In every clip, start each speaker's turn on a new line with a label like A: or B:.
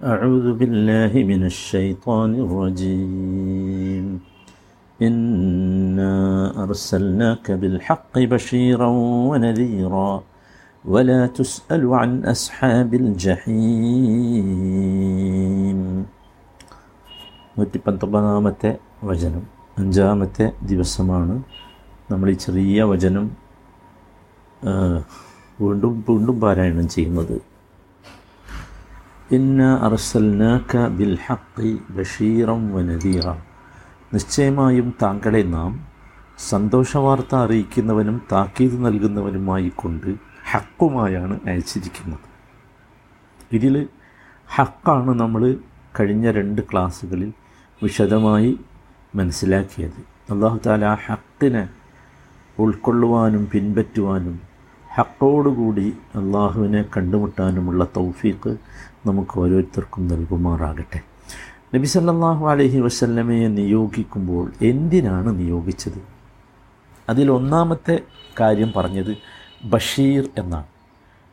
A: أعوذ بالله من الشيطان الرجيم إنا أرسلناك بالحق بشيرا ونذيرا ولا تسأل عن أصحاب الجحيم നൂറ്റി പത്തൊമ്പതാമത്തെ വചനം അഞ്ചാമത്തെ ദിവസമാണ് നമ്മൾ ഈ ചെറിയ വചനം ആ, വീണ്ടും വീണ്ടും പാരായണം ചെയ്യുന്നത് ഇന്ന അർസൽനാക്ക ബിൽ ഹക്കി ബഷീറം വനദീറ നിശ്ചയമായും താങ്കളെ നാം സന്തോഷവാർത്ത അറിയിക്കുന്നവനും താക്കീത് നൽകുന്നവനുമായി കൊണ്ട് ഹക്കുമായാണ് അയച്ചിരിക്കുന്നത്. ഇതിൽ ഹക്കാണ് നമ്മൾ കഴിഞ്ഞ രണ്ട് ക്ലാസ്സുകളിൽ വിശദമായി മനസ്സിലാക്കിയത്. അള്ളാഹു താല ഹക്കിനെ ഉൾക്കൊള്ളുവാനും പിൻപറ്റുവാനും ഹക്കോടുകൂടി അള്ളാഹുവിനെ കണ്ടുമുട്ടാനുമുള്ള തൗഫീഖ് നമുക്ക് ഓരോരുത്തർക്കും നൽകുമാറാകട്ടെ. നബി സല്ലാഹു അലഹി വസല്ലമയെ നിയോഗിക്കുമ്പോൾ എന്തിനാണ് നിയോഗിച്ചത്? അതിൽ ഒന്നാമത്തെ കാര്യം പറഞ്ഞത് ബഷീർ എന്നാണ്.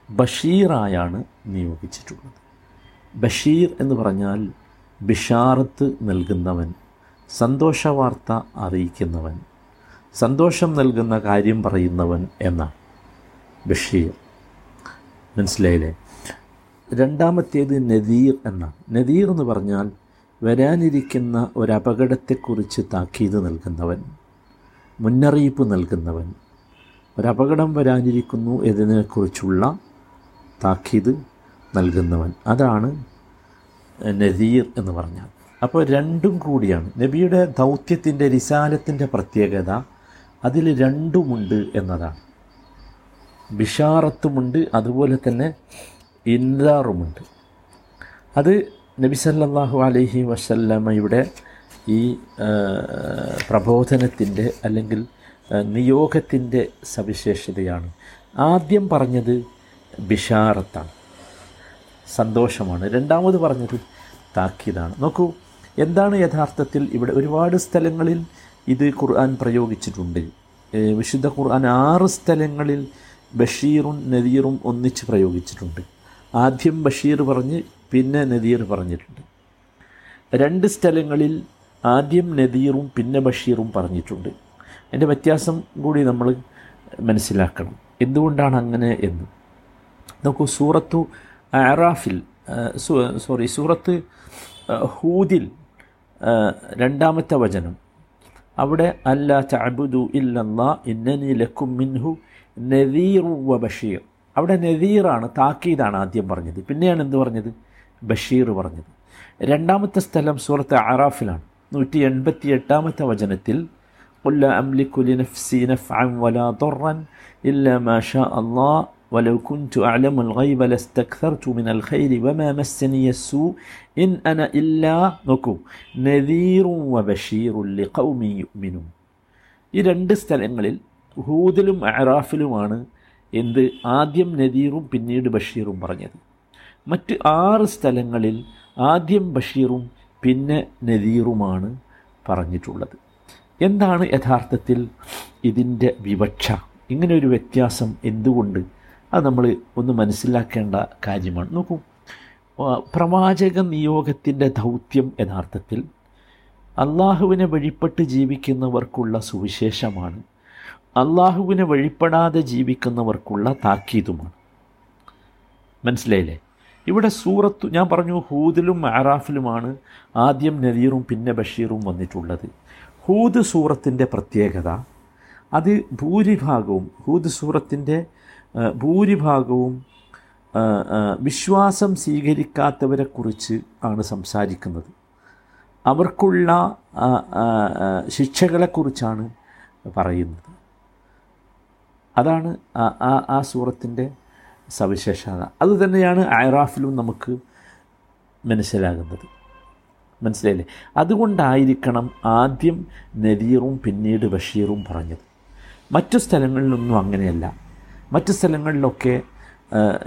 A: ബഷീറായാണ് നിയോഗിച്ചിട്ടുള്ളത്. ബഷീർ എന്ന് പറഞ്ഞാൽ ബിഷാറത്ത് നൽകുന്നവൻ സന്തോഷവാർത്ത അറിയിക്കുന്നവൻ സന്തോഷം നൽകുന്ന കാര്യം പറയുന്നവൻ എന്നാണ്. ബഷീർ. മനസ്സിലായില്ലേ? രണ്ടാമത്തേത് നദീർ എന്നാണ്. നദീർ എന്ന് പറഞ്ഞാൽ വരാനിരിക്കുന്ന ഒരപകടത്തെക്കുറിച്ച് താക്കീത് നൽകുന്നവൻ മുന്നറിയിപ്പ് നൽകുന്നവൻ. ഒരപകടം വരാനിരിക്കുന്നു എന്നതിനെക്കുറിച്ചുള്ള താക്കീത് നൽകുന്നവൻ. അതാണ് നദീർ എന്ന് പറഞ്ഞാൽ. അപ്പോൾ രണ്ടും കൂടിയാണ്. നബിയുടെ ദൗത്യത്തിന്റെ രിസാലത്തിന്റെ പ്രത്യേകത അതിൽ രണ്ടുമുണ്ട് എന്നതാണ്. ബിഷാറത്തുമുണ്ട് അതുപോലെ തന്നെ ഇൻദാറുമുണ്ട് അത് നബി സല്ലാഹു അലൈഹി വസല്ലമ്മയുടെ ഈ പ്രബോധനത്തിന്റെ അല്ലെങ്കിൽ നിയോഗത്തിന്റെ സവിശേഷതയാണ്. ആദ്യം പറഞ്ഞത് ബിഷാറത്താണ്. സന്തോഷമാണ്. രണ്ടാമത് പറഞ്ഞത് താക്കീതാണ്. നോക്കൂ എന്താണ് യഥാർത്ഥത്തിൽ ഇവിടെ ഒരുപാട് സ്ഥലങ്ങളിൽ ഇത് ഖുർആൻ പ്രയോഗിച്ചിട്ടുണ്ട്. വിശുദ്ധ ഖുർആൻ ആറ് സ്ഥലങ്ങളിൽ ബഷീറും നദീറും ഒന്നിച്ച് പ്രയോഗിച്ചിട്ടുണ്ട്. ആദ്യം ബഷീർ പറഞ്ഞ് പിന്നെ നദീർ പറഞ്ഞിട്ടുണ്ട്. രണ്ട് സ്ഥലങ്ങളിൽ ആദ്യം നദീറും പിന്നെ ബഷീറും പറഞ്ഞിട്ടുണ്ട്. അതിന്റെ വ്യത്യാസം കൂടി നമ്മൾ മനസ്സിലാക്കണം. എന്തുകൊണ്ടാണ് അങ്ങനെ എന്ന്? നോക്കൂ സൂറത്തു അറാഫിൽ സോറി സൂറത്ത് ഹൂദിൽ രണ്ടാമത്തെ വചനം. അവിടെ അല്ല തഅബുദു ഇല്ലല്ലാ ഇന്നനി ലക്കും മിൻഹു നദീറു വ ബഷീർ. അവിടെ നദീറാണ് താക്കീതാണ് ആദ്യം പറഞ്ഞത് പിന്നെയാണ് എന്ത് പറഞ്ഞത് ബഷീർ പറഞ്ഞത് രണ്ടാമത്തെ സ്ഥലം സൂറത്ത് അറാഫിലാണ് നൂറ്റി എൺപത്തി എട്ടാമത്തെ വചനത്തിൽ قل لا أملك لنفسي نفعا ولا ضرا إلا ما شاء الله ولو كنت أعلم الغيب لاستكثرت من الخير وما مسني السوء إن أنا إلا نكو نذير وبشير لقوم يؤمنون ഈ രണ്ട് സ്ഥലങ്ങളിൽ ഹൂദിലും അറാഫിലുമാണ് എന്ത് ആദ്യം നദീറും പിന്നീട് ബഷീറും പറഞ്ഞത്. മറ്റ് ആറ് സ്ഥലങ്ങളിൽ ആദ്യം ബഷീറും പിന്നെ നദീറുമാണ് പറഞ്ഞിട്ടുള്ളത്. എന്താണ് യഥാർത്ഥത്തിൽ ഇതിന്റെ വിവക്ഷ? ഇങ്ങനെ ഒരു വ്യത്യാസം എന്തുകൊണ്ട്? അത് നമ്മൾ ഒന്ന് മനസ്സിലാക്കേണ്ട കാര്യമാണ്. നോക്കൂ പ്രവാചക നിയോഗത്തിന്റെ ദൗത്യം യഥാർത്ഥത്തിൽ അള്ളാഹുവിനെ വഴിപ്പെട്ട് ജീവിക്കുന്നവർക്കുള്ള സുവിശേഷമാണ്. അള്ളാഹുവിനെ വഴിപ്പെടാതെ ജീവിക്കുന്നവർക്കുള്ള താക്കീതുമാണ്. മനസ്സിലായില്ലേ? ഇവിടെ സൂറത്ത് ഞാൻ പറഞ്ഞു ഹൂദിലും ആറാഫിലുമാണ് ആദ്യം നദീറും പിന്നെ ബഷീറും വന്നിട്ടുള്ളത്. ഹൂദ് സൂറത്തിന്റെ പ്രത്യേകത അത് ഭൂരിഭാഗവും ഹൂദ് സൂറത്തിന്റെ ഭൂരിഭാഗവും വിശ്വാസം സ്വീകരിക്കാത്തവരെക്കുറിച്ച് ആണ് സംസാരിക്കുന്നത്. അവർക്കുള്ള ശിക്ഷകളെക്കുറിച്ചാണ് പറയുന്നത്. അതാണ് ആ- ആ സൂറത്തിന്റെ സവിശേഷത. അതുതന്നെയാണ് ഐറാഫിലും നമുക്ക് മനസ്സിലാകുന്നത്. മനസ്സിലായില്ലേ? അതുകൊണ്ടായിരിക്കണം ആദ്യം നദീറും പിന്നീട് ബഷീറും പറഞ്ഞത്. മറ്റു സ്ഥലങ്ങളിലൊന്നും അങ്ങനെയല്ല. മറ്റു സ്ഥലങ്ങളിലൊക്കെ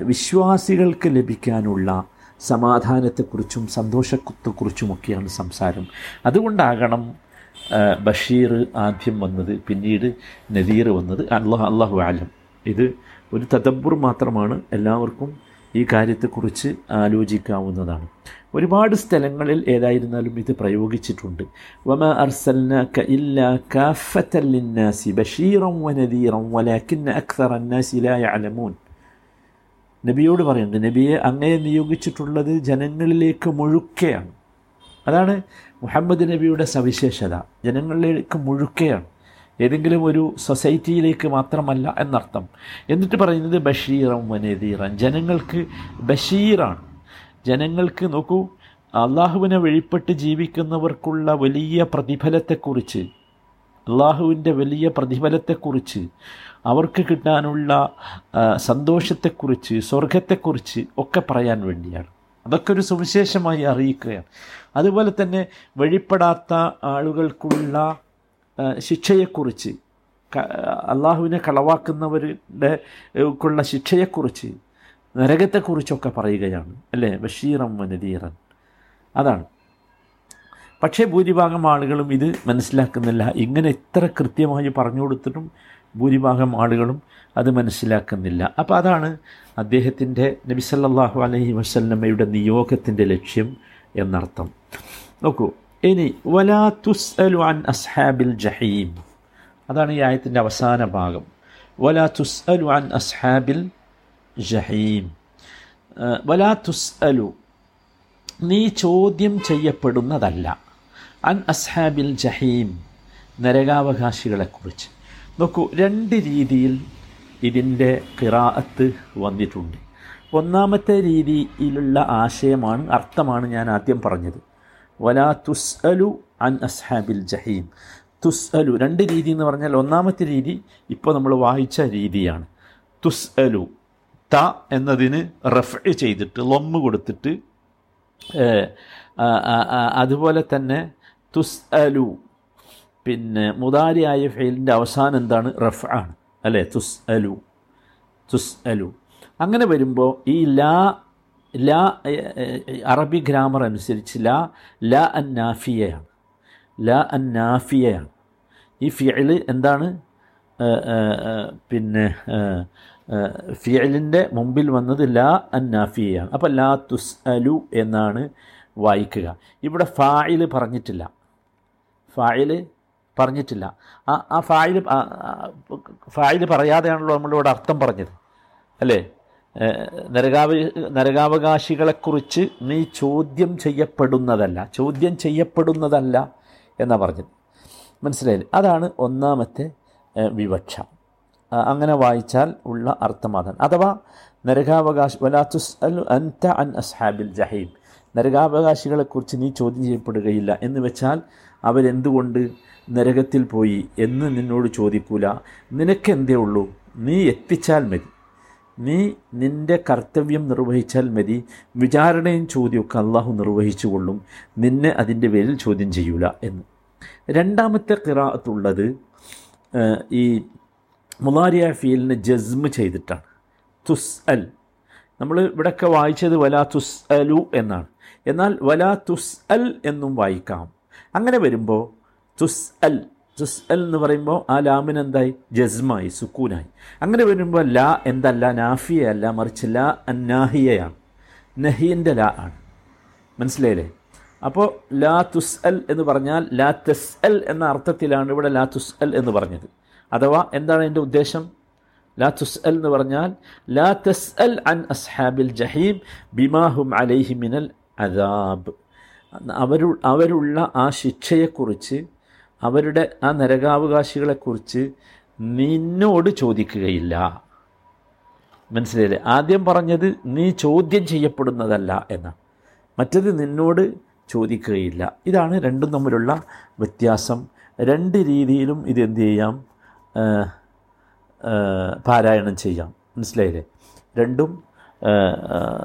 A: വിശ്വാസികൾക്ക് ലഭിക്കാനുള്ള സമാധാനത്തെക്കുറിച്ചും സന്തോഷത്തെക്കുറിച്ചുമൊക്കെയാണ് സംസാരം. അതുകൊണ്ടാകണം ബഷീർ ആദ്യം വന്നത് പിന്നീട് നദീർ വന്നത്. അള്ളാഹ് അള്ളാഹു ആലം ഇത് ഒരു തദബ്ബുർ മാത്രമാണ്. എല്ലാവർക്കും ഈ കാര്യത്തെക്കുറിച്ച് ആലോചിക്കാവുന്നതാണ്. ഒരുപാട് സ്ഥലങ്ങളിൽ ഏതായിരുന്നാലും ഇത് പ്രയോഗിച്ചിട്ടുണ്ട്. വമ അർസൽനാക ഇല്ലാ കാഫത്തൻ ലിന്നാസി ബഷീറം വനദീറൻ വലാകിന്ന അക്സറ അന്നാസി ലാ യഅലമൂൻ. നബിയോട് പറയുന്നുണ്ട് നബിയെ അങ്ങയെ നിയോഗിച്ചിട്ടുള്ളത് ജനങ്ങളിലേക്ക് മുഴുക്കെയാണ്. അതാണ് മുഹമ്മദ് നബിയുടെ സവിശേഷത. ജനങ്ങളിലേക്ക് മുഴുക്കെയാണ് ഏതെങ്കിലും ഒരു സൊസൈറ്റിയിലേക്ക് മാത്രമല്ല എന്നർത്ഥം. എന്നിട്ട് പറയുന്നത് ബഷീറം വനദീറൻ ജനങ്ങൾക്ക് ബഷീറാണ്. ജനങ്ങൾക്ക് നോക്കൂ അള്ളാഹുവിനെ വഴിപ്പെട്ട് ജീവിക്കുന്നവർക്കുള്ള വലിയ പ്രതിഫലത്തെക്കുറിച്ച് അള്ളാഹുവിന്റെ വലിയ പ്രതിഫലത്തെക്കുറിച്ച് അവർക്ക് കിട്ടാനുള്ള സന്തോഷത്തെക്കുറിച്ച് സ്വർഗത്തെക്കുറിച്ച് ഒക്കെ പറയാൻ വേണ്ടിയാണ്. അതൊക്കെ ഒരു സുവിശേഷമായി അറിയിക്കുകയാണ്. അതുപോലെ തന്നെ വഴിപ്പെടാത്ത ആളുകൾക്കുള്ള ശിക്ഷയെക്കുറിച്ച് അള്ളാഹുവിനെ കളവാക്കുന്നവരുടെ ക്കുള്ള ശിക്ഷയെക്കുറിച്ച് നരകത്തെക്കുറിച്ചൊക്കെ പറയുകയാണ്. അല്ലേ? ബഷീറം വനദീറൻ അതാണ്. പക്ഷേ ഭൂരിഭാഗം ആളുകളും ഇത് മനസ്സിലാക്കുന്നില്ല. ഇങ്ങനെ ഇത്ര കൃത്യമായി പറഞ്ഞു കൊടുത്തിട്ടും ഭൂരിഭാഗം ആളുകളും അത് മനസ്സിലാക്കുന്നില്ല. അപ്പോൾ അതാണ് അദ്ദേഹത്തിന്റെ നബി സല്ലല്ലാഹു അലൈഹി വസല്ലമ്മയുടെ നിയോഗത്തിന്റെ ലക്ഷ്യം എന്നർത്ഥം. നോക്കൂ ഇനി വലാ തുസ്അലു അൻ അസ്ഹാബിൽ ജഹീം. അതാണ് ഈ ആയത്തിന്റെ അവസാന ഭാഗം. വലാ തുസ്അലു അൻ അസ്ഹാബിൽ ജഹീം. വലാ വലാ തുസ്അലു നീ ചോദ്യം ചെയ്യപ്പെടുന്നതല്ല. അൻ അസ്ഹാബിൽ ജഹീം നരകാവകാശികളെക്കുറിച്ച്. നോക്കൂ രണ്ട് രീതിയിൽ ഇതിന്റെ കിറാഅത്ത് വന്നിട്ടുണ്ട്. ഒന്നാമത്തെ രീതിയിലുള്ള ആശയമാണ് അർത്ഥമാണ് ഞാൻ ആദ്യം പറഞ്ഞത്. വലാ തുസ് അലു അൻ അസ്ഹാബിൽ ജഹീം. തുസ് അലു രണ്ട് രീതി എന്ന് പറഞ്ഞാൽ ഒന്നാമത്തെ രീതി ഇപ്പോൾ നമ്മൾ വായിച്ച രീതിയാണ്. തുസ് അലു ത എന്നതിന് റഫ് ചെയ്തിട്ട് ലൊമ്മ് കൊടുത്തിട്ട് അതുപോലെ തന്നെ തുസ് അലു പിന്നെ മുതാരിയായ ഫെയിലിന്റെ അവസാനം എന്താണ്? റഫ് ആണ് അല്ലേ? തുസ് അലു തുസ് അലു അങ്ങനെ വരുമ്പോൾ ഈ ലാ ലാ അറബി ഗ്രാമർ അനുസരിച്ച് ലാ ലാ അൻ നാഫിയയാണ് ലാ അൻ നാഫിയയാണ് ഈ ഫിയൽ എന്താണ്? പിന്നെ ഫിയലിന്റെ മുമ്പിൽ വന്നത് ലാ അൻ നാഫിയയാണ് അപ്പോൾ ലാ തുസ് അലു എന്നാണ് വായിക്കുക. ഇവിടെ ഫായിൽ പറഞ്ഞിട്ടില്ല. ഫായിൽ പറഞ്ഞിട്ടില്ല. ആ ആ ഫായിൽ ഫായിൽ പറയാതെയാണല്ലോ നമ്മളിവിടെ അർത്ഥം പറഞ്ഞത്. അല്ലേ? നരകാവ നരകാവകാശികളെക്കുറിച്ച് നീ ചോദ്യം ചെയ്യപ്പെടുന്നതല്ല. ചോദ്യം ചെയ്യപ്പെടുന്നതല്ല എന്നാണ് പറഞ്ഞത്. മനസ്സിലായില്ലേ? അതാണ് ഒന്നാമത്തെ വിവക്ഷ. അങ്ങനെ വായിച്ചാൽ ഉള്ള അർത്ഥം അതാണ് അഥവാ നരകാവകാശ വലാത്തുസ് അൽ അൻത അൻ അസ്ഹാബിൽ ജഹീം. നരകാവകാശികളെക്കുറിച്ച് നീ ചോദ്യം ചെയ്യപ്പെടുകയില്ല എന്ന് വെച്ചാൽ അവരെന്തുകൊണ്ട് നരകത്തിൽ പോയി എന്ന് നിന്നോട് ചോദിക്കൂല? നിനക്കെന്തേ ഉള്ളൂ? നീ എത്തിച്ചാൽ മതി. നീ നിന്റെ കർത്തവ്യം നിർവഹിച്ചാൽ മതി. വിചാരണയും ചോദ്യമൊക്കെ അള്ളാഹു നിർവഹിച്ചു കൊള്ളും. നിന്നെ അതിന്റെ പേരിൽ ചോദ്യം ചെയ്യൂല എന്ന്. രണ്ടാമത്തെ കിറാത്തുള്ളത് ഈ മുലാരിയ ഫീലിനെ ജസ്മ് ചെയ്തിട്ടാണ്. തുസ് അൽ നമ്മൾ ഇവിടെയൊക്കെ വായിച്ചത് വലാ തുസ് അലു എന്നാണ്. എന്നാൽ വലാ തുസ് അൽ എന്നും വായിക്കാം. അങ്ങനെ വരുമ്പോൾ തുസ് അൽ തുസ് അൽ എന്ന് പറയുമ്പോൾ ആ ലാമിന് എന്തായി? ജസ്മായി സുക്കൂനായി. അങ്ങനെ വരുമ്പോൾ ലാ എന്തല്ല? നാഫിയ അല്ല മറിച്ച് ലാ അന്നാഹിയയാണ്. നഹീന്റെ ലാ ആണ്. മനസ്സിലായില്ലേ? അപ്പോൾ ലാ തുസ് അൽ എന്ന് പറഞ്ഞാൽ ലാ തെസ് അൽ എന്ന അർത്ഥത്തിലാണ് ഇവിടെ ലാ തുസ് അൽ എന്ന് പറഞ്ഞത്. അഥവാ എന്താണ് എന്റെ ഉദ്ദേശം? ലാ തുസ് അൽ എന്ന് പറഞ്ഞാൽ ലാ തെസ് അൽ അൻ അസ്ഹാബിൽ ജഹീം ബിമാഹും അലൈഹി മിനൽ അദാബ്. അവരു അവരുള്ള ആ ശിക്ഷയെക്കുറിച്ച് അവരുടെ ആ നരകാവകാശികളെക്കുറിച്ച് നിന്നോട് ചോദിക്കുകയില്ല. മനസ്സിലായില്ലേ? ആദ്യം പറഞ്ഞത് നീ ചോദ്യം ചെയ്യപ്പെടുന്നതല്ല എന്നാണ് മറ്റത് നിന്നോട് ചോദിക്കുകയില്ല. ഇതാണ് രണ്ടും തമ്മിലുള്ള വ്യത്യാസം. രണ്ട് രീതിയിലും ഇത് എന്ത് ചെയ്യാം? പാരായണം ചെയ്യാം. മനസ്സിലായില്ലേ? രണ്ടും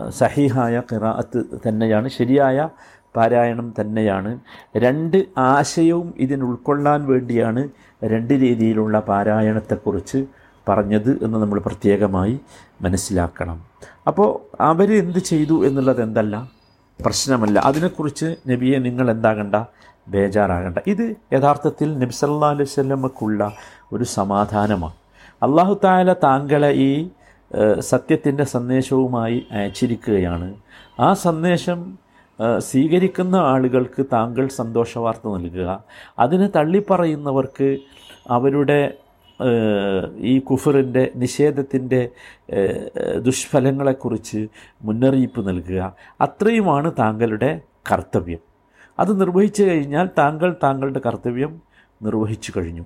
A: സഹീഹായ ഖിറാഅത്ത് തന്നെയാണ് ശരിയായ പാരായണം തന്നെയാണ്. രണ്ട് ആശയവും ഇതിന് ഉൾക്കൊള്ളാൻ വേണ്ടിയാണ് രണ്ട് രീതിയിലുള്ള പാരായണത്തെക്കുറിച്ച് പറഞ്ഞത് എന്ന് നമ്മൾ പ്രത്യേകമായി മനസ്സിലാക്കണം. അപ്പോൾ അവർ എന്ത് ചെയ്തു എന്നുള്ളത് എന്തല്ല? പ്രശ്നമല്ല. അതിനെക്കുറിച്ച് നബിയെ നിങ്ങൾ എന്താകണ്ട? ബേജാറാകണ്ട. ഇത് യഥാർത്ഥത്തിൽ നബി സല്ലാ അലൈഹി സ്വല്ലമക്കുള്ള ഒരു സമാധാനമാണ്. അള്ളാഹു താല താങ്കളെ ഈ സത്യത്തിന്റെ സന്ദേശവുമായി അയച്ചിരിക്കുകയാണ്. ആ സന്ദേശം സ്വീകരിക്കുന്ന ആളുകൾക്ക് താങ്കൾ സന്തോഷവാർത്ത നൽകുക. അതിനെ തള്ളിപ്പറയുന്നവർക്ക് അവരുടെ ഈ കുഫറിന്റെ നിഷേധത്തിന്റെ ദുഷ്ഫലങ്ങളെക്കുറിച്ച് മുന്നറിയിപ്പ് നൽകുക. അത്രയുമാണ് താങ്കളുടെ കർത്തവ്യം. അത് നിർവഹിച്ചു കഴിഞ്ഞാൽ താങ്കൾ താങ്കളുടെ കർത്തവ്യം നിർവഹിച്ചു കഴിഞ്ഞു.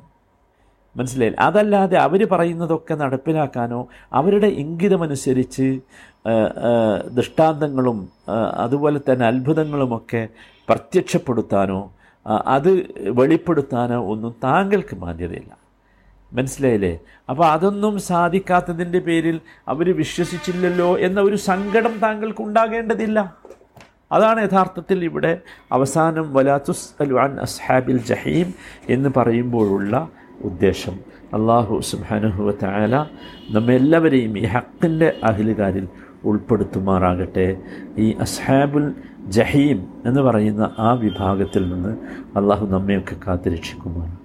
A: മനസ്സിലായില്ല അതല്ലാതെ അവർ പറയുന്നതൊക്കെ നടപ്പിലാക്കാനോ അവരുടെ ഇംഗിതമനുസരിച്ച് ദൃഷ്ടാന്തങ്ങളും അതുപോലെ തന്നെ അത്ഭുതങ്ങളുമൊക്കെ പ്രത്യക്ഷപ്പെടുത്താനോ അത് വെളിപ്പെടുത്താനോ ഒന്നും താങ്കൾക്ക് മാന്യതയില്ല. മനസ്സിലായില്ലേ? അപ്പോൾ അതൊന്നും സാധിക്കാത്തതിന്റെ പേരിൽ അവർ വിശ്വസിച്ചില്ലല്ലോ എന്ന ഒരു സങ്കടം താങ്കൾക്ക് ഉണ്ടാകേണ്ടതില്ല. അതാണ് യഥാർത്ഥത്തിൽ ഇവിടെ അവസാനം വലാത്തുസ് അലുവാൻ അസ്ഹാബിൽ ജഹീം എന്ന് പറയുമ്പോഴുള്ള ഉദ്ദേശം. അള്ളാഹു സുബാനുഹുവ തായാല നമ്മെല്ലാവരെയും ഈ ഹക്കിന്റെ അഹിലുകാരിൽ ഉൾപ്പെടുത്തുമാറാകട്ടെ. ഈ അസ്ഹാബുൽ ജഹീം എന്ന് പറയുന്ന ആ വിഭാഗത്തിൽ നിന്ന് അള്ളാഹു നമ്മയൊക്കെ കാത്തുരക്ഷിക്കുമാറാകട്ടെ